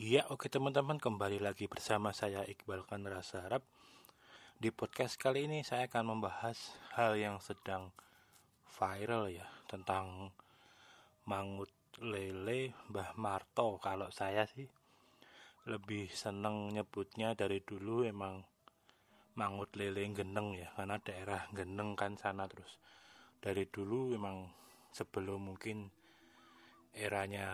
Iya, oke teman-teman, kembali lagi bersama saya Iqbal kan Rasa Harap. Di podcast kali ini saya akan membahas hal yang sedang viral ya, tentang mangut lele Mbah Marto. Kalau saya sih lebih seneng nyebutnya dari dulu emang mangut lele geneng ya, karena daerah geneng kan sana terus. Dari dulu emang sebelum mungkin eranya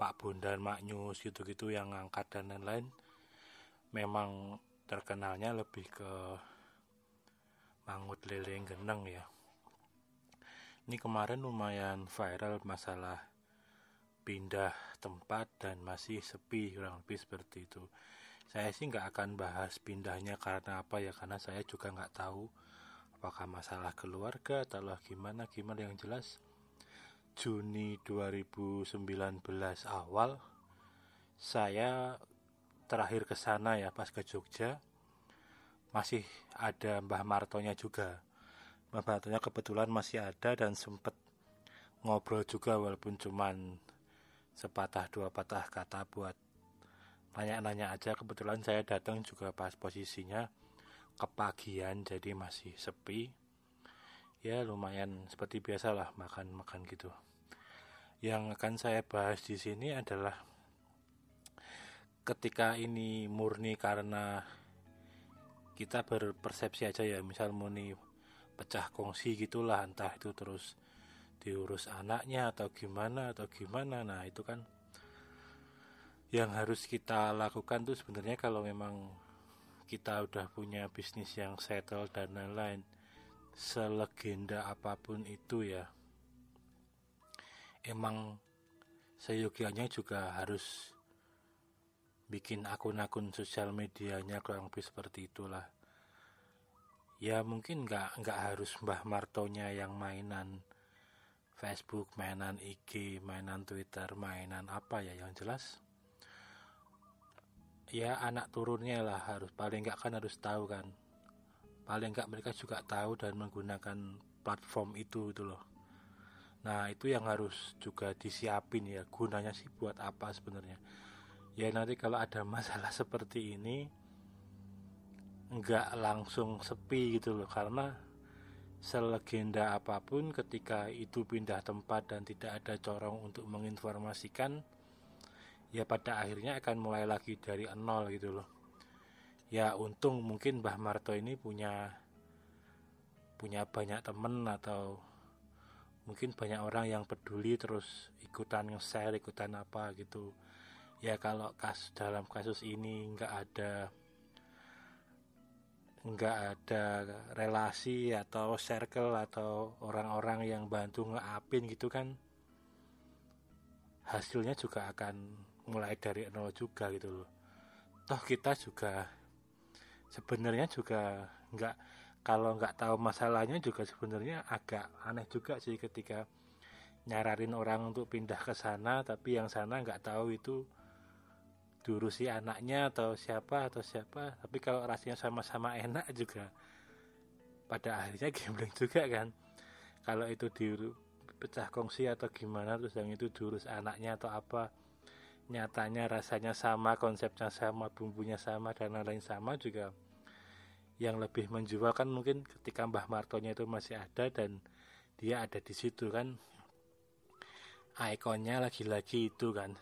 Pak Bondan Maknyus gitu-gitu yang ngangkat dan lain-lain memang terkenalnya lebih ke mangut lele geneng ya. Ini kemarin lumayan viral masalah pindah tempat dan masih sepi kurang lebih seperti itu. Saya sih nggak akan bahas pindahnya karena apa ya karena saya juga nggak tahu apakah masalah keluarga atau gimana gimana. Yang jelas Juni 2019 awal saya terakhir ke sana ya pas ke Jogja. Masih ada Mbah Martonya juga. Mbah Martonya kebetulan masih ada dan sempet ngobrol juga walaupun cuman sepatah dua patah kata buat nanya-nanya aja. Kebetulan saya datang juga pas posisinya kepagian jadi masih sepi. Ya lumayan seperti biasa lah makan-makan gitu. Yang akan saya bahas di sini adalah ketika ini murni karena kita berpersepsi aja ya, misal murni pecah kongsi gitulah entah itu terus diurus anaknya atau gimana atau gimana. Nah, itu kan yang harus kita lakukan tuh sebenarnya kalau memang kita udah punya bisnis yang settle dan lain-lain selegenda apa pun itu ya emang seyogianya juga harus bikin akun-akun sosial medianya kurang lebih seperti itulah. Ya mungkin nggak nggak harus Mbah Martonya yang mainan Facebook, mainan IG, mainan Twitter, mainan apa ya yang jelas. Ya anak turunnya lah harus paling nggak kan harus tahu kan. Paling nggak mereka juga tahu dan menggunakan platform itu itu loh nah itu yang harus juga disiapin ya gunanya sih buat apa sebenarnya. Ya nanti kalau ada masalah seperti ini nggak langsung sepi gitu loh karena selegenda apa pun ketika itu pindah tempat dan tidak ada corong untuk menginformasikan ya pada akhirnya akan mulai lagi dari nol gitu loh. Ya untung mungkin Mbah Marto ini punya punya banyak temen atau mungkin banyak orang yang peduli terus ikutan nge-share ikutan apa gitu. Ya kalau kas dalam kasus ini nggak ada nggak ada relasi atau circle atau orang-orang yang bantu ngeapin gitu kan hasilnya juga akan mulai dari nol juga gitu loh. Toh kita juga sebenarnya juga nggak kalau nggak tahu masalahnya juga sebenarnya agak aneh juga sih ketika nyararin orang untuk pindah ke sana tapi yang sana nggak tahu itu diurusi anaknya atau siapa atau siapa. Tapi kalau rasanya sama-sama enak juga pada akhirnya gambling juga kan. Kalau itu di pecah kongsi atau gimana terus yang itu diurus anaknya atau apa nyatanya rasanya sama konsepnya sama bumbunya sama dan lain-lain sama juga yang lebih menjual kan mungkin ketika Mbah Martonya itu masih ada dan dia ada di situ kan. Ikonnya lagi-lagi itu kan.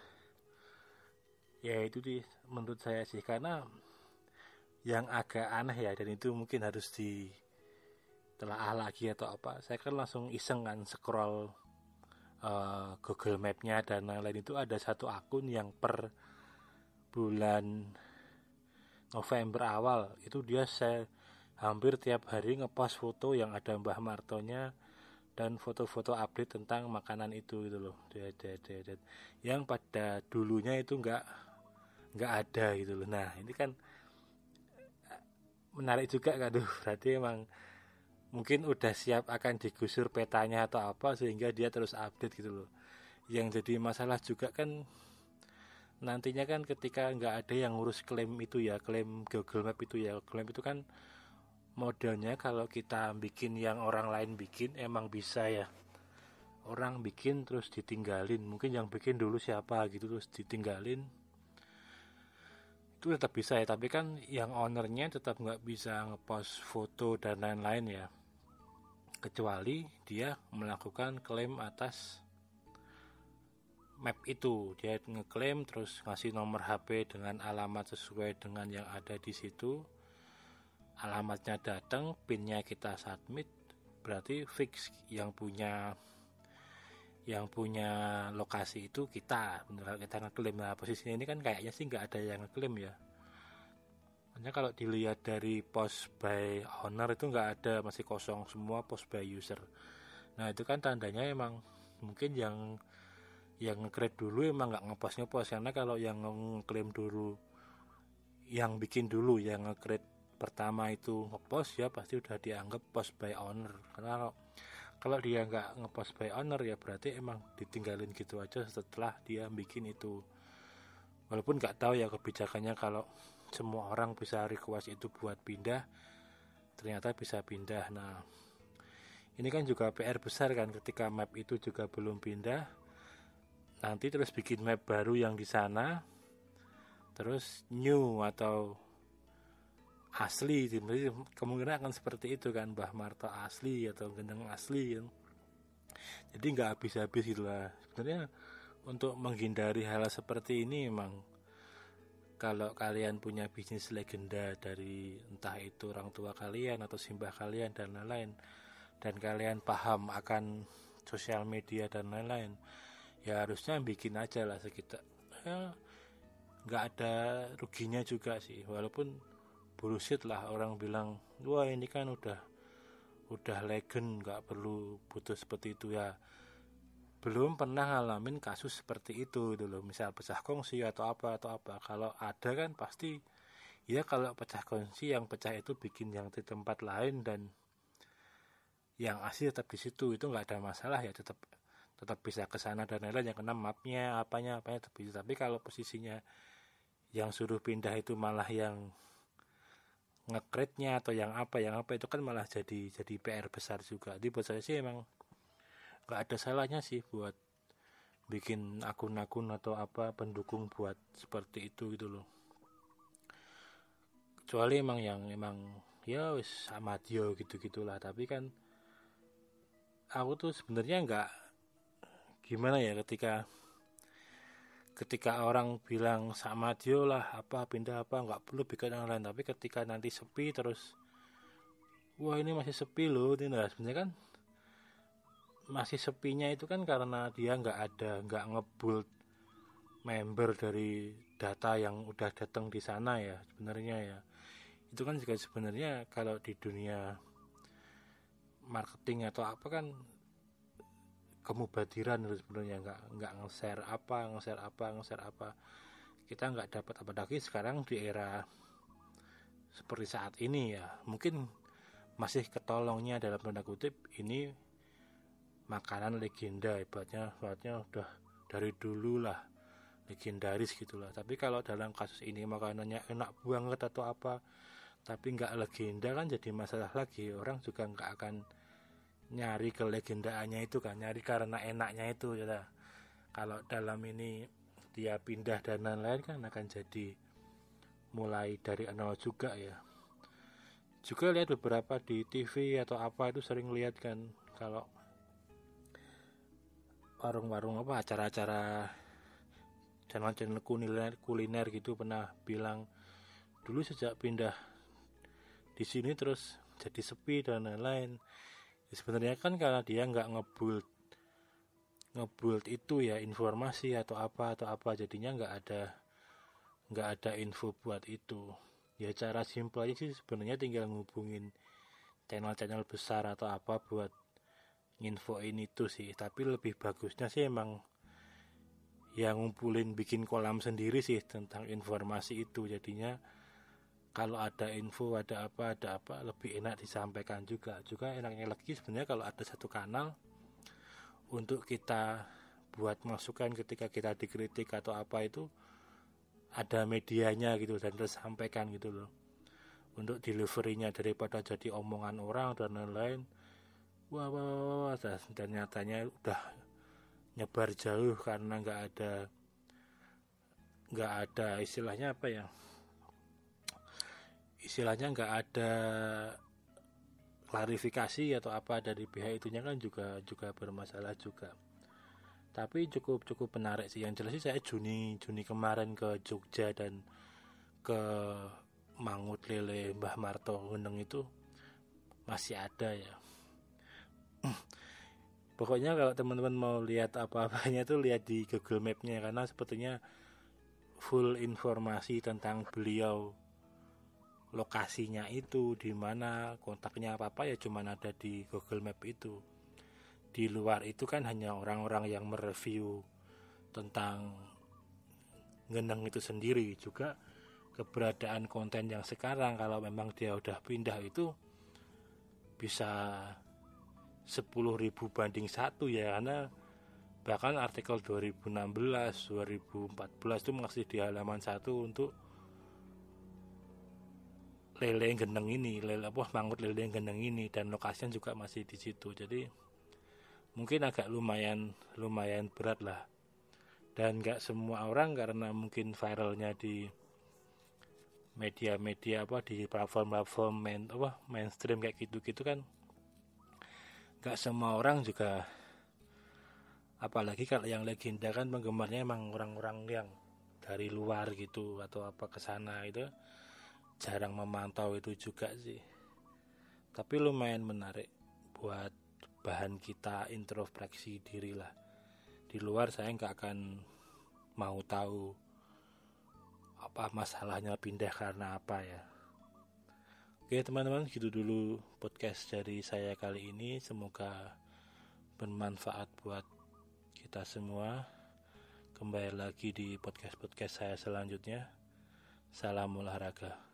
Ya itu di menurut saya sih. Karena yang agak aneh ya dan itu mungkin harus di telah lagi atau apa. Saya kan langsung iseng kan scroll uh, Google Mapnya dan lain-lain. Itu ada satu akun yang per bulan November awal itu dia saya hampir tiap hari ngepost foto yang ada Mbah Martonya dan foto-foto update tentang makanan itu gitu loh. Yang pada dulunya itu nggak nggak ada gitu loh. Nah ini kan menarik juga kan tuh. Berarti emang mungkin udah siap akan digusur petanya atau apa sehingga dia terus update gitu loh. Yang jadi masalah juga kan nantinya kan ketika nggak ada yang ngurus klaim itu ya klaim Google Map itu ya klaim itu kan modelnya kalau kita bikin yang orang lain bikin emang bisa ya. Orang bikin terus ditinggalin mungkin yang bikin dulu siapa gitu terus ditinggalin. Itu tetap bisa ya tapi kan yang ownernya tetap nggak bisa ngepost foto dan lain-lain ya. Kecuali dia melakukan klaim atas map itu. Dia ngeklaim terus ngasih nomor HP dengan alamat sesuai dengan yang ada di situ. Alamatnya datang pinnya kita submit. Berarti fix yang punya yang punya lokasi itu kita. Benar kita ngeklaim. Nah posisinya ini kan kayaknya sih nggak ada yang ngeklaim ya. Hanya kalau dilihat dari post by owner itu nggak ada masih kosong semua post by user. Nah itu kan tandanya emang mungkin yang yang nge dulu emang nggak ngepost ngepost karena kalau yang ngeklaim dulu yang bikin dulu yang nge pertama itu ngepost ya pasti udah dianggap post by owner. Karena kalau kalau dia nggak ngepost by owner ya berarti emang ditinggalin gitu aja setelah dia bikin itu. Walaupun nggak tahu ya kebijakannya kalau semua orang bisa request itu buat pindah ternyata bisa pindah. Nah ini kan juga PR besar kan ketika map itu juga belum pindah nanti terus bikin map baru yang di sana. Terus new atau asli kemungkinan akan seperti itu kan Mbah Marto asli atau gendeng asli kan. Jadi nggak habis-habis gitu lah. Sebenarnya untuk menghindari hal seperti ini memang kalau kalian punya bisnis legenda dari entah itu orang tua kalian atau simbah kalian dan lain-lain dan kalian paham akan sosial media dan lain-lain ya harusnya bikin aja lah sekitar. Ya nggak ada ruginya juga sih. Walaupun bullshit lah orang bilang wah ini kan udah udah legend nggak perlu butuh seperti itu. Ya belum pernah ngalamin kasus seperti itu dulu misal pecah kongsi atau apa atau apa. Kalau ada kan pasti ya kalau pecah kongsi yang pecah itu bikin yang di tempat lain dan yang asli tetap di situ. Itu nggak ada masalah ya tetap tetap bisa ke sana dan lain-lain yang kena mapnya apanya apanya tetap bisa. Tapi kalau posisinya yang suruh pindah itu malah yang ngekritnya atau yang apa yang apa itu kan malah jadi jadi PR besar juga. Jadi buat saya sih emang nggak ada salahnya sih buat bikin akun-akun atau apa pendukung buat seperti itu gitu loh. Kecuali emang yang emang ya wis amadio gitu gitulah tapi kan aku tuh sebenarnya nggak gimana ya ketika ketika orang bilang sama dia lah apa pindah apa nggak perlu bikin yang lain. Tapi ketika nanti sepi terus wah ini masih sepi loh ini nah, sebenarnya kan masih sepinya itu kan karena dia nggak ada nggak ngebult member dari data yang udah datang di sana ya sebenarnya ya. Itu kan juga sebenarnya kalau di dunia marketing atau apa kan kemubadiran sebenarnya. Nggak nggak nge-share apa nge-share apa nge-share apa. Kita nggak dapat apa. Lagi sekarang di era seperti saat ini ya mungkin masih ketolongnya dalam tanda kutip ini makanan legenda. Ibaratnya ibaratnya udah dari dulu lah legendaris gitulah. Tapi kalau dalam kasus ini makanannya enak banget atau apa tapi nggak legenda kan jadi masalah lagi. Orang juga nggak akan nyari kelegendaannya itu kan nyari karena enaknya itu ya kalau dalam ini dia pindah dan lain-lain kan akan jadi mulai dari nol juga ya. Juga lihat beberapa di TV atau apa itu sering lihat kan kalau warung-warung apa acara-acara channel-channel kuliner kuliner gitu pernah bilang dulu sejak pindah di sini terus jadi sepi dan lain-lain ya sebenarnya kan karena dia nggak ngebuild ngebuild itu ya informasi atau apa atau apa jadinya nggak ada nggak ada info buat itu. Ya cara simpel aja sih sebenarnya tinggal ngubungin channel-channel besar atau apa buat nginfoin itu sih. Tapi lebih bagusnya sih emang yang ngumpulin bikin kolam sendiri sih tentang informasi itu. Jadinya kalau ada info ada apa ada apa lebih enak disampaikan juga. Juga enaknya lagi sebenarnya kalau ada satu kanal untuk kita buat masukan ketika kita dikritik atau apa itu ada medianya gitu dan tersampaikan gitu loh. Untuk deliverynya daripada jadi omongan orang dan lain-lain. Wah wah wah, wah dan nyatanya udah nyebar jauh karena nggak ada nggak ada istilahnya apa ya istilahnya nggak ada klarifikasi atau apa dari pihak itunya kan juga juga bermasalah juga. Tapi cukup cukup menarik sih. Yang jelas sih saya Juni Juni kemarin ke Jogja dan ke Mangut Lele Mbah Marto Gunung itu masih ada ya. Pokoknya kalau teman-teman mau lihat apa-apanya tuh lihat di Google Mapnya karena sepertinya full informasi tentang beliau lokasinya itu di mana kontaknya apa apa ya cuman ada di Google Map itu. Di luar itu kan hanya orang-orang yang mereview tentang ngeneng itu sendiri. Juga keberadaan konten yang sekarang kalau memang dia udah pindah itu bisa 10.000 banding satu ya karena bahkan artikel 2016 2014 itu masih di halaman satu untuk lele gendeng ini lele apa mangut lele gendeng ini dan lokasinya juga masih di situ. Jadi mungkin agak lumayan lumayan berat lah. Dan nggak semua orang karena mungkin viralnya di media-media apa di platform-platform main apa mainstream kayak gitu-gitu kan nggak semua orang juga apalagi kalau yang legenda kan penggemarnya emang orang-orang yang dari luar gitu atau apa ke sana itu jarang memantau itu juga sih. Tapi lumayan menarik buat bahan kita introspeksi diri lah. Di luar saya nggak akan mau tahu apa masalahnya pindah karena apa ya. Oke teman-teman gitu dulu podcast dari saya kali ini. Semoga bermanfaat buat kita semua. Kembali lagi di podcast-podcast saya selanjutnya. Salam olahraga